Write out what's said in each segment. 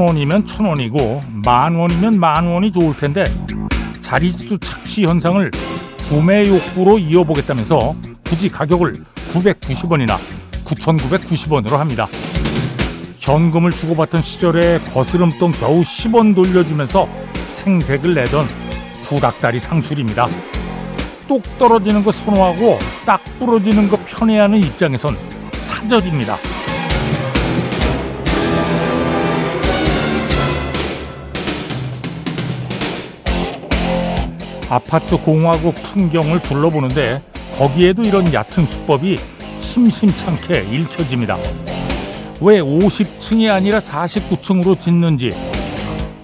천 원이면 천 원이고 만 원이면 만 원이 좋을 텐데 자릿수 착시 현상을 구매 욕구로 이어보겠다면서 굳이 가격을 990원이나 9,990원으로 합니다. 현금을 주고받던 시절에 거스름돈 겨우 10원 돌려주면서 생색을 내던 구닥다리 상술입니다. 똑 떨어지는 거 선호하고 딱 부러지는 거 편애하는 입장에선 사절입니다. 아파트 공화국 풍경을 둘러보는데 거기에도 이런 얕은 수법이 심심찮게 읽혀집니다. 왜 50층이 아니라 49층으로 짓는지,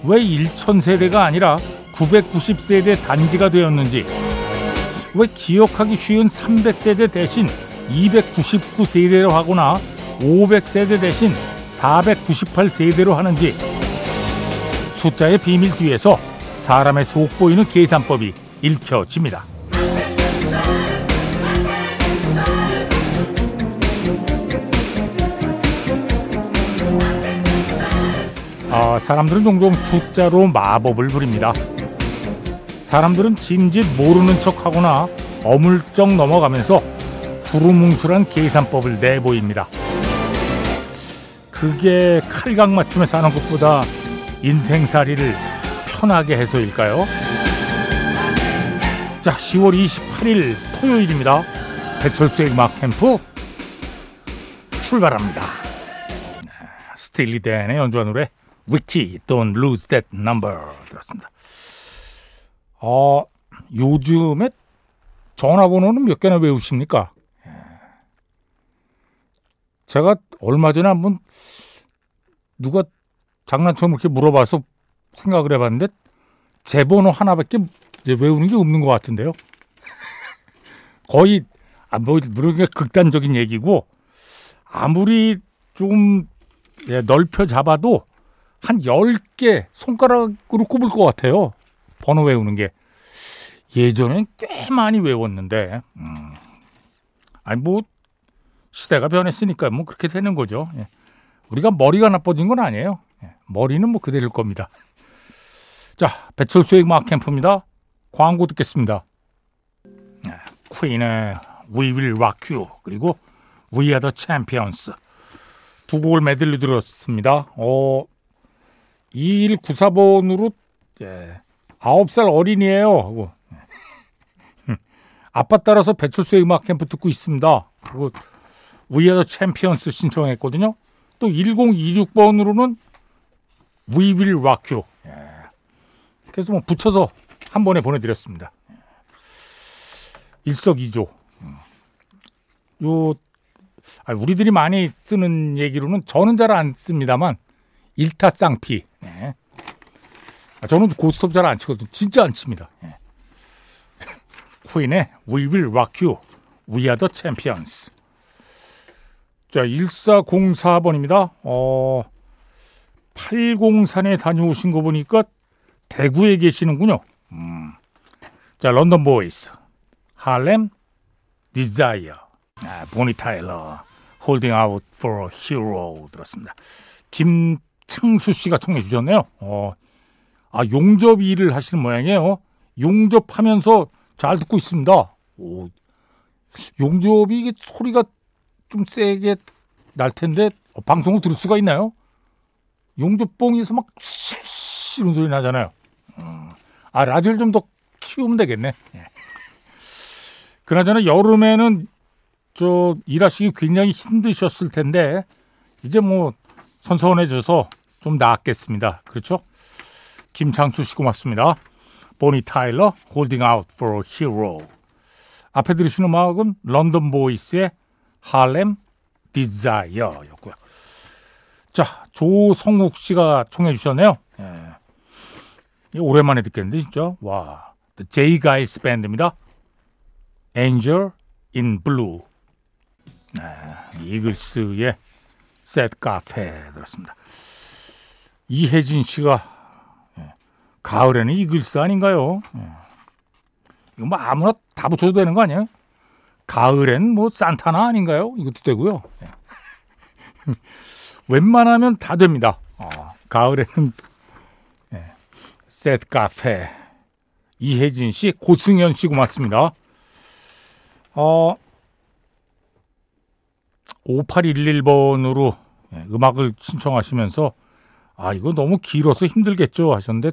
왜 1천세대가 아니라 990세대 단지가 되었는지, 왜 기억하기 쉬운 300세대 대신 299세대로 하거나 500세대 대신 498세대로 하는지, 숫자의 비밀 뒤에서 사람의 속 보이는 계산법이 읽혀집니다. 아, 사람들은 종종 숫자로 마법을 부립니다. 사람들은 짐짓 모르는 척하거나 어물쩍 넘어가면서 두루뭉술한 계산법을 내보입니다. 그게 칼각 맞춤에 사는 것보다 인생살이를 편하게 해서일까요? 자, 10월 28일 토요일입니다. 배철수의 음악 캠프 출발합니다. 스틸리 댄의 연주한 노래 위키 Don't Lose That Number 들었습니다. 어, 요즘에 전화번호는 몇 개나 외우십니까? 예. 제가 얼마 전에 한번 누가 장난처럼 이렇게 물어봐서 생각을 해봤는데 제 번호 하나밖에 외우는 게 없는 것 같은데요. 거의 아, 뭐 물론 극단적인 얘기고 아무리 좀 예, 넓혀 잡아도 한 10개 손가락으로 꼽을 것 같아요. 번호 외우는 게. 예전엔 꽤 많이 외웠는데, 음. 아니, 뭐, 시대가 변했으니까 뭐 그렇게 되는 거죠. 예. 우리가 머리가 나빠진 건 아니에요. 예. 머리는 뭐 그대로일 겁니다. 자, 배철수의 음악 캠프입니다. 광고 듣겠습니다. 예. 퀸의 We Will Rock You 그리고 We Are The Champions 두 곡을 메들리 들었습니다. 어, 2194번으로 예, 9살 어린이에요. 하고 아빠 따라서 배철수의 음악 캠프 듣고 있습니다. 그리고 We Are The Champions 신청했거든요. 또 1026번으로는 We Will Rock You. 예. 그래서 뭐 붙여서 한 번에 보내드렸습니다. 일석이조. 요 우리들이 많이 쓰는 얘기로는 저는 잘 안 씁니다만 일타쌍피. 네. 저는 고스톱 잘 안 치거든요. 진짜 안 칩니다. 네. 퀸의 We Will Rock You, We Are The Champions. 자, 1404번입니다. 어, 803에 다녀오신 거 보니까 대구에 계시는군요. 음. 자, London Boys, Harlem, Desire, 아, 보니 타일러, Holding Out for a hero 들었습니다. 김창수 씨가 청해 주셨네요. 어, 아, 용접 일을 하시는 모양이에요. 용접하면서 잘 듣고 있습니다. 오, 용접이 소리가 좀 세게 날 텐데 어, 방송을 들을 수가 있나요? 용접봉에서 막 이런 소리 나잖아요. 음, 아 라디오를 좀 더 키우면 되겠네. 예. 그나저나 여름에는 저 일하시기 굉장히 힘드셨을 텐데 이제 뭐 선선해져서 좀 나았겠습니다. 그렇죠? 김창수 씨 고맙습니다. 보니 타일러, 홀딩 아웃 a hero. 앞에 들으신 음악은 런던 보이스의 Harlem Desire였고요. 자, 조성욱 씨가 청해 주셨네요. 예. 오랜만에 듣겠는데 진짜 와, The J. Geils 밴드입니다. Angel in Blue. 아, 이글스의 Sad Café 들었습니다. 이혜진 씨가 예, 가을에는 이글스 아닌가요? 예. 이거 뭐 아무나 다 붙여도 되는 거 아니에요? 가을엔 뭐 산타나 아닌가요? 이것도 되고요. 예. 웬만하면 다 됩니다. 어, 가을에는 예, 셋 카페 이혜진 씨, 고승현 씨 고맙습니다. 어, 5811번으로 예, 음악을 신청하시면서 아 이거 너무 길어서 힘들겠죠 하셨는데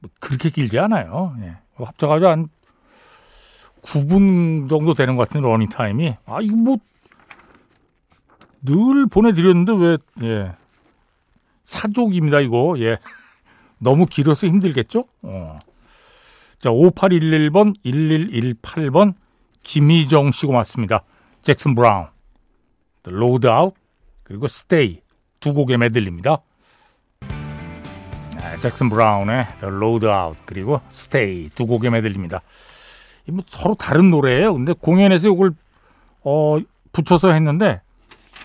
뭐 그렇게 길지 않아요. 예. 합쳐가지고 한 9분 정도 되는 것 같은 러닝 타임이 아 이거 뭐 늘 보내드렸는데 왜 예. 사족입니다 이거 예 너무 길어서 힘들겠죠? 어. 자 5811번 1118번 김희정 씨 고맙습니다. 잭슨 브라운 Load Out 그리고 Stay 두 곡의 메들리입니다. 아, 잭슨 브라운의 The Load Out 그리고 Stay 두 곡의 메들리입니다. 뭐 서로 다른 노래예요. 근데 공연에서 이걸 어, 붙여서 했는데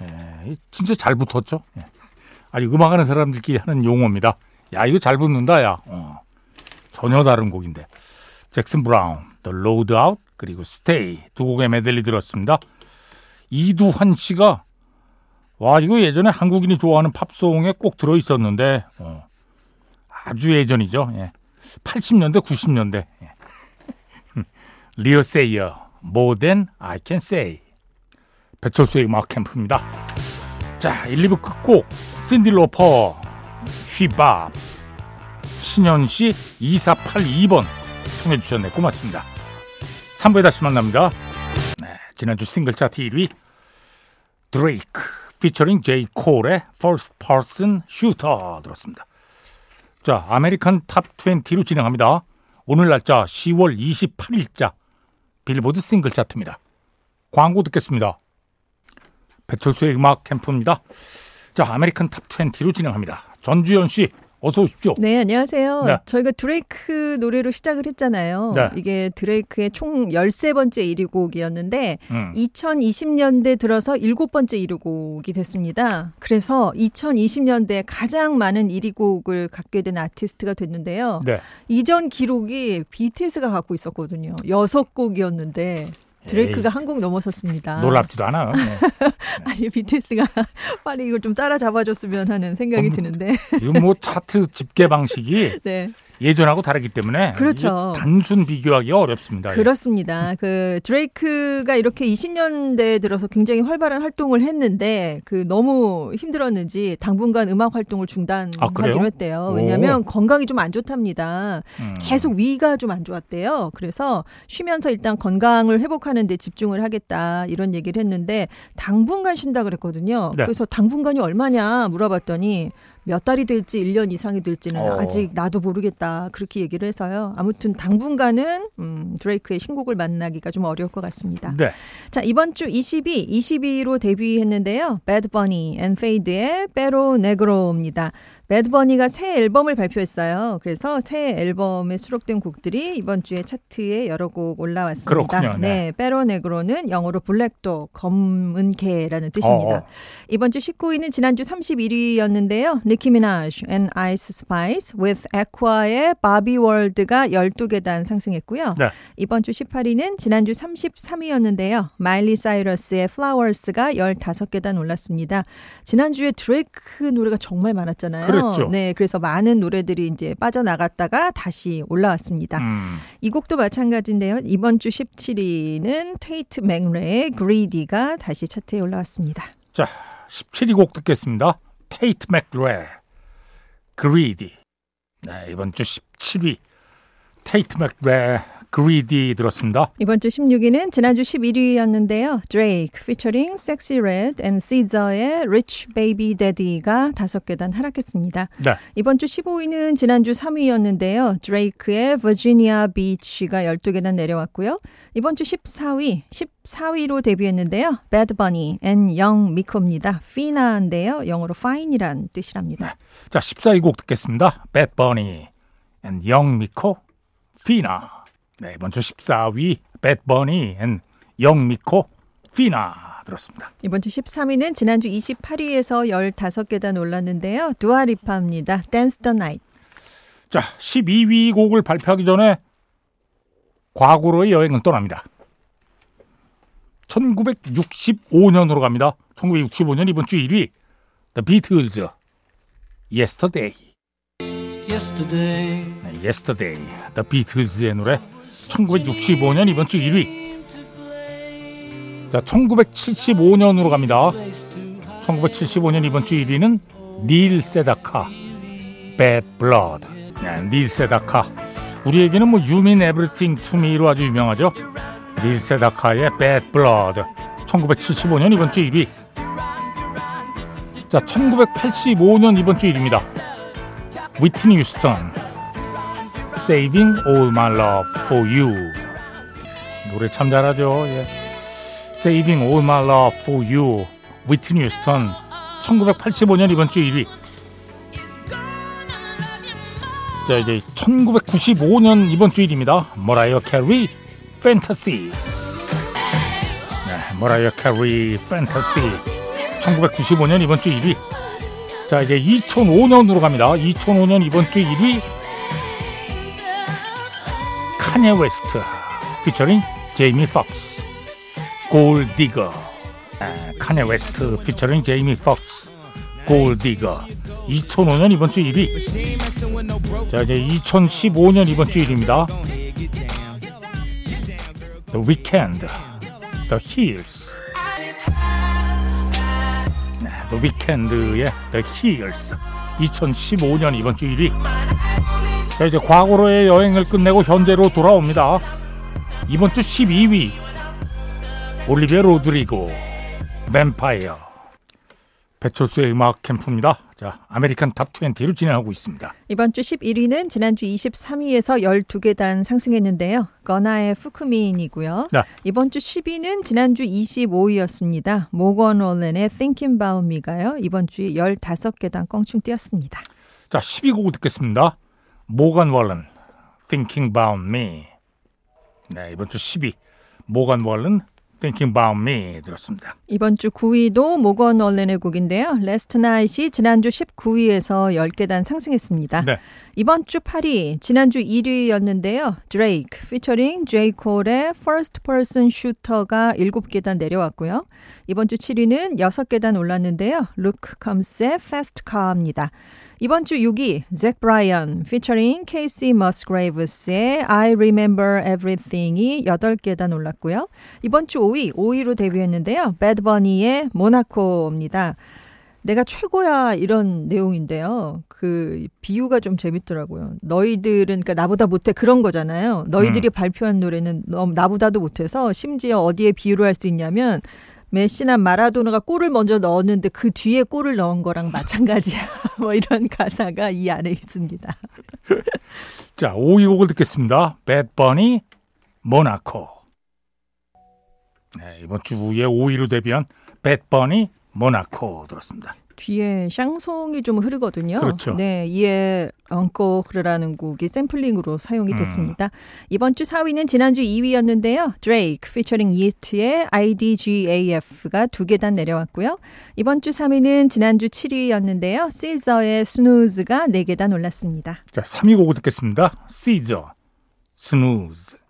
예, 진짜 잘 붙었죠. 예. 아니 음악하는 사람들끼리 하는 용어입니다. 야 이거 잘 붙는다 야. 어. 전혀 다른 곡인데 잭슨 브라운, The Load Out 그리고 Stay 두 곡의 메들리 들었습니다. 이두환 씨가 와 이거 예전에 한국인이 좋아하는 팝송에 꼭 들어 있었는데 어. 아주 예전이죠. 예. 80년대 90년대 예. 리오 세이어 More Than I Can Say 배철수의 음악 캠프입니다. 자 1, 2부 끝곡 신디 로퍼 She Bop 신현씨 2482번 청해 주셨네 고맙습니다. 3부에 다시 만납니다. 네, 지난주 싱글 차트 1위 드레이크 피처링 제이 콜의 First Person Shooter 들었습니다. 자, American Top 20로 진행합니다. 오늘 날짜 10월 28일자 빌보드 싱글 차트입니다. 광고 듣겠습니다. 배철수의 음악 캠프입니다. 자, American Top 20로 진행합니다. 전주현 씨, 어서 오십시오. 네, 안녕하세요. 네. 저희가 드레이크 노래로 시작을 했잖아요. 네. 이게 드레이크의 총 13번째 1위 곡이었는데 음. 2020년대 들어서 7번째 1위 곡이 됐습니다. 그래서 2020년대 가장 많은 1위 곡을 갖게 된 아티스트가 됐는데요. 네. 이전 기록이 BTS가 갖고 있었거든요. 6곡이었는데 드레이크가 한곡 넘어섰습니다. 놀랍지도 않아요. 네. 아니 BTS가 빨리 이걸 좀 따라잡아줬으면 하는 생각이 음, 드는데. 이거 뭐 차트 집계 방식이 네. 예전하고 다르기 때문에 그렇죠. 단순 비교하기가 어렵습니다. 예. 그렇습니다. 그 드레이크가 이렇게 20년대에 들어서 굉장히 활발한 활동을 했는데 그 너무 힘들었는지 당분간 음악 활동을 중단하기로 아, 했대요. 왜냐하면 건강이 좀 안 좋답니다. 음. 계속 위가 좀 안 좋았대요. 그래서 쉬면서 일단 건강을 회복하는 데 집중을 하겠다 이런 얘기를 했는데 당분간 쉰다 그랬거든요. 네. 그래서 당분간이 얼마냐 물어봤더니 몇 달이 될지 1년 이상이 될지는 어. 아직 나도 모르겠다. 그렇게 얘기를 해서요. 아무튼 당분간은 음, 드레이크의 신곡을 만나기가 좀 어려울 것 같습니다. 네. 자, 이번 주 22, 22로 데뷔했는데요. Bad Bunny and Fade의 Pero Negro입니다. 매드버니가 새 앨범을 발표했어요. 그래서 새 앨범에 수록된 곡들이 이번 주에 차트에 여러 곡 올라왔습니다. 그렇군요. 네. 네 페로네그로는 영어로 블랙도 검은 개라는 뜻입니다. 어 이번 주 19위는 지난주 31위였는데요. 니키 미나즈 and Ice Spice with Aqua의 Barbie World가 12계단 상승했고요. 네. 이번 주 18위는 지난주 33위였는데요. 마일리 사이러스의 Flowers가 15계단 올랐습니다. 지난주에 드레이크 노래가 정말 많았잖아요. 그랬죠. 네, 그래서 많은 노래들이 이제 빠져나갔다가 다시 올라왔습니다. 음. 이 곡도 마찬가지인데요. 이번 주 17위는 테이트 맥레의 Greedy가 다시 차트에 올라왔습니다. 자, 17위 곡 듣겠습니다. 테이트 맥레 Greedy. 네, 이번 주 17위 테이트 맥레 Greedy 들었습니다. 이번 주 16위는 지난주 11위였는데요. 드레이크 피처링 섹시 레드 and 시저의 Rich Baby Daddy가 다섯 계단 하락했습니다. 네. 이번 주 15위는 지난주 3위였는데요. 드레이크의 Virginia Beach가 12계단 내려왔고요. 이번 주 14위, 14위로 데뷔했는데요. Bad Bunny and Young Miko입니다. Fina인데요. 영어로 fine이란 뜻이랍니다. 네. 자, 14위 곡 듣겠습니다. Bad Bunny and Young Miko, Fina. 네, 이번 주 14위 배드버니 and 영미코 Fina 들었습니다. 이번 주 13위는 지난주 28위에서 15계단 올랐는데요. 두아리파입니다. Dance the Night. 자, 12위 곡을 발표하기 전에 과거로의 여행을 떠납니다. 1965년으로 갑니다. 1965년 이번 주 1위 The Beatles Yesterday. Yesterday. 네, Yesterday. The Beatles의 노래 1965년 이번 주 1위. 자, 1975년으로 갑니다. 1975년 이번 주 1위는 닐 세다카. Bad Blood. 네, 닐 세다카. 우리에게는 뭐 Everything to Me로 아주 유명하죠. 닐 세다카의 Bad Blood. 1975년 이번 주 1위. 자, 1985년 이번 주 1위입니다. 위트니 유스턴. Saving All My Love for You. 노래 참 잘하죠. 예. Saving All My Love for You. 휘트니 휴스턴. 1985년 이번 주 1위. 자 이제 1995년 이번 주 1위입니다. 머라이어 캐리 팬타시. 네, 머라이어 캐리 팬타시. 1995년 이번 주 1위. 자 이제 2005년으로 갑니다. 2005년 이번 주 1위 카니예 웨스트 피처링 제이미 폭스 Gold Digger 아, 카니예 웨스트 피처링 제이미 폭스 Gold Digger. 2005년 이번 주 1위. 자 이제 2015년 이번 주 1위입니다. The Weeknd The Hills. 네, The Weeknd의 The Hills. 2015년 이번 주 1위 자 이제 과거로의 여행을 끝내고 현재로 돌아옵니다 이번 주 12위 올리비아 로드리고 뱀파이어 배철수의 음악 캠프입니다. 자, American Top 20로 진행하고 있습니다. 이번 주 11위는 지난주 23위에서 12계단 상승했는데요. 거나의 fukumean이고요. 네. 이번 주 10위는 지난주 25위였습니다. 모건 월렌의 Thinking About Me가요. 이번 주에 15계단 껑충 뛰었습니다. 자, 12곡 듣겠습니다. 모건 월렌 Thinking About Me. 네, 이번 주 10위. 모건 월렌 Thinking About Me 들었습니다. 이번 주 9위도 모건 월렌의 곡인데요. Last Night이 지난주 19위에서 10계단 상승했습니다. 네. 이번 주 8위, 지난주 1위였는데요. Drake featuring J. Cole의 First Person Shooter가 7계단 내려왔고요. 이번 주 7위는 6계단 올랐는데요. Luke Combs의 Fast Car입니다. 이번 주 6위 잭 브라이언 피처링 케이시 머스그레이브스의 I Remember Everything이 8계단 올랐고요. 이번 주 5위 5위로 데뷔했는데요. 배드버니의 모나코입니다. 내가 최고야 이런 내용인데요. 그 비유가 좀 재밌더라고요. 너희들은 그러니까 나보다 못해 그런 거잖아요. 너희들이 음. 발표한 노래는 너 나보다도 못해서 심지어 어디에 비유를 할 수 있냐면 메시나 마라도나가 골을 먼저 넣었는데 그 뒤에 골을 넣은 거랑 마찬가지야. 뭐 이런 가사가 이 안에 있습니다. 자, 5위 곡을 듣겠습니다. 배버니 모나코. 네, 이번 주에 5위로 데뷔한 배버니 모나코 들었습니다. 뒤에 샹송이 좀 흐르거든요. 그렇죠. 네, 이에 엉코르라는 곡이 샘플링으로 사용이 음. 됐습니다. 음. 이번 주 4위는 지난주 2위였는데요. 드레이크 피처링 이트의 IDGAF가 두 계단 내려왔고요. 이번 주 3위는 지난주 7위였는데요. 시저의 스누즈가 네 계단 올랐습니다. 자, 3위 곡을 듣겠습니다. 시저 Snooze.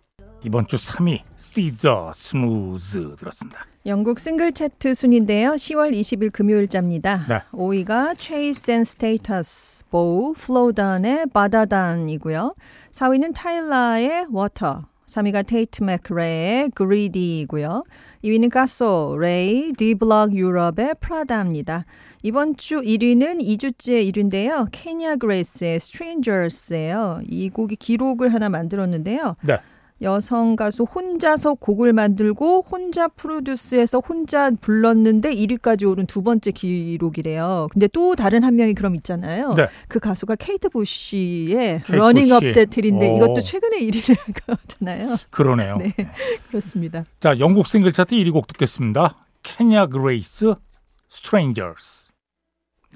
이번 주 3위 시저 Snooze 들었습니다. 영국 싱글 차트 순인데요. 10월 20일 금요일자입니다. 네. 5위가 Chase and Status, 보우, 플로던의 Baddadan이고요. 4위는 타일라의 Water, 3위가 테이트 맥레의 Greedy이고요. 2위는 카소, 레이, D-Block Europe의 Prada입니다. 이번 주 1위는 2주째 1위인데요. 케냐 그레이스의 Strangers예요. 이 곡이 기록을 하나 만들었는데요. 네. 여성 가수 혼자서 곡을 만들고 혼자 프로듀스해서 혼자 불렀는데 1위까지 오른 두 번째 기록이래요. 근데 또 다른 한 명이 그럼 있잖아요. 네. 그 가수가 케이트 부시의 Running Up That Hill인데 이것도 최근에 1위를 하잖아요. 그러네요. 네, 그렇습니다. 자, 영국 싱글 차트 1위 곡 듣겠습니다. 케냐 그레이스 Strangers.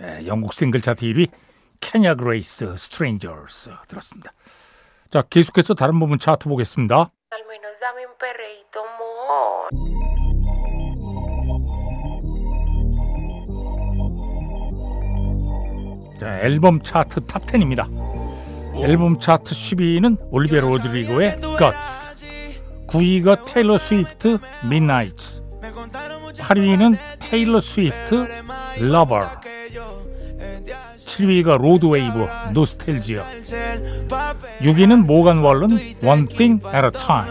네, 영국 싱글 차트 1위 케냐 그레이스 Strangers 들었습니다. 자, 계속해서 다른 부분 차트 보겠습니다. 자, 앨범 차트 Top 10입니다. 앨범 차트 10위는 올리비아 로드리고의 Guts 9위가 테일러 스위프트 Midnights 8위는 테일러 스위프트 Lover 7위가 로드웨이브 노스텔지어 6위는 모간 월런 One Thing at a Time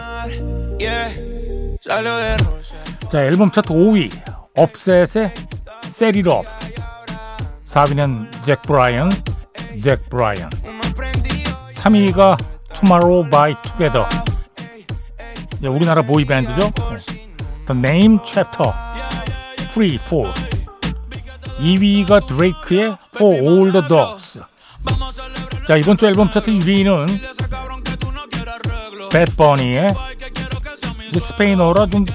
자 앨범 차트 5위 오프셋의 Set It Off 4위는 잭 브라이언 잭 브라이언 3위가 Tomorrow by Together 우리나라 보이밴드죠 The Name Chapter Free Fall 2위가 드레이크의 For All the Dogs. 자 이번 주 앨범 차트 1위는 배버니의 스페인어라 좀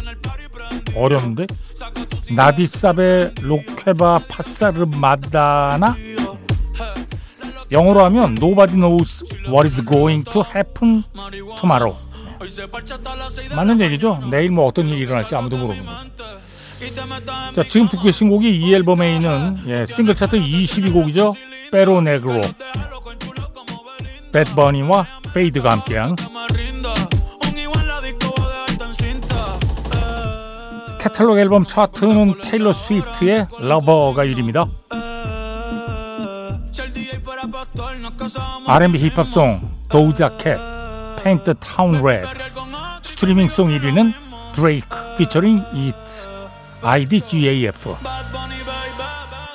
어려운데 나디사베 로케바 파사르 마다나? 영어로 하면 Nobody knows what is going to happen tomorrow. 맞는 얘기죠? 내일 뭐 어떤 일이 일어날지 아무도 모르는 거죠 자 지금 듣고 계신 곡이 이 앨범에 있는 예, 싱글 차트 22위 곡이죠. Perro Negro 배드버니와 페이드가 함께한 캐탈로그 앨범 차트는 테일러 스위프트의 Lover가 1위입니다. R&B 힙합 song 도우자 캣 Paint The Town Red 스트리밍 song 1위는 드레이크 피처링 이트 IDGAF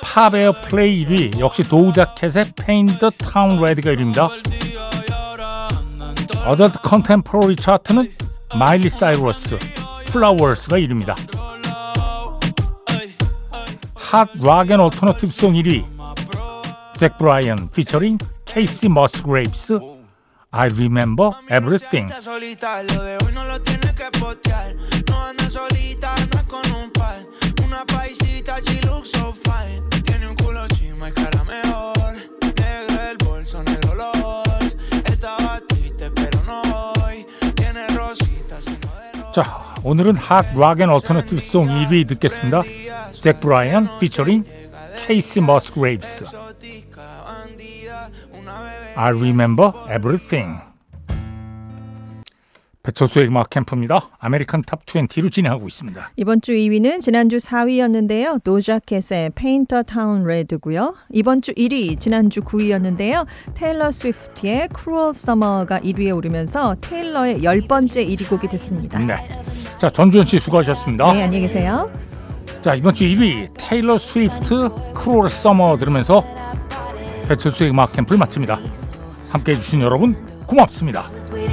팝 airplay 1위 역시 도우자 캣의 Paint The Town Red가 1위입니다. Adult Contemporary 차트는 마일리 사이러스 Flowers가 1위입니다. Hot Rock and Alternative Song 1위 잭 브라이언 피처링 케이시 머스그레이브스 I remember everything 자 오늘은 핫 락 앤 얼터너티브 송 1위 듣겠습니다. 잭 브라이언 피처링 케이시 머스그레이브스. I Remember Everything 배철수의 음악 캠프입니다. American Top 20로 진행하고 있습니다. 이번 주 2위는 지난주 4위였는데요. 도자캣의 Paint The Town Red고요. 이번 주 1위 지난주 9위였는데요. 테일러 스위프트의 Cruel Summer가 1위에 오르면서 테일러의 10번째 1위 곡이 됐습니다. 네. 자, 전주현 씨 수고하셨습니다. 네, 안녕히 계세요. 자, 이번 주 1위 테일러 스위프트 Cruel Summer 들으면서 배철수의 음악 캠프를 마칩니다. 함께 해주신 여러분 고맙습니다.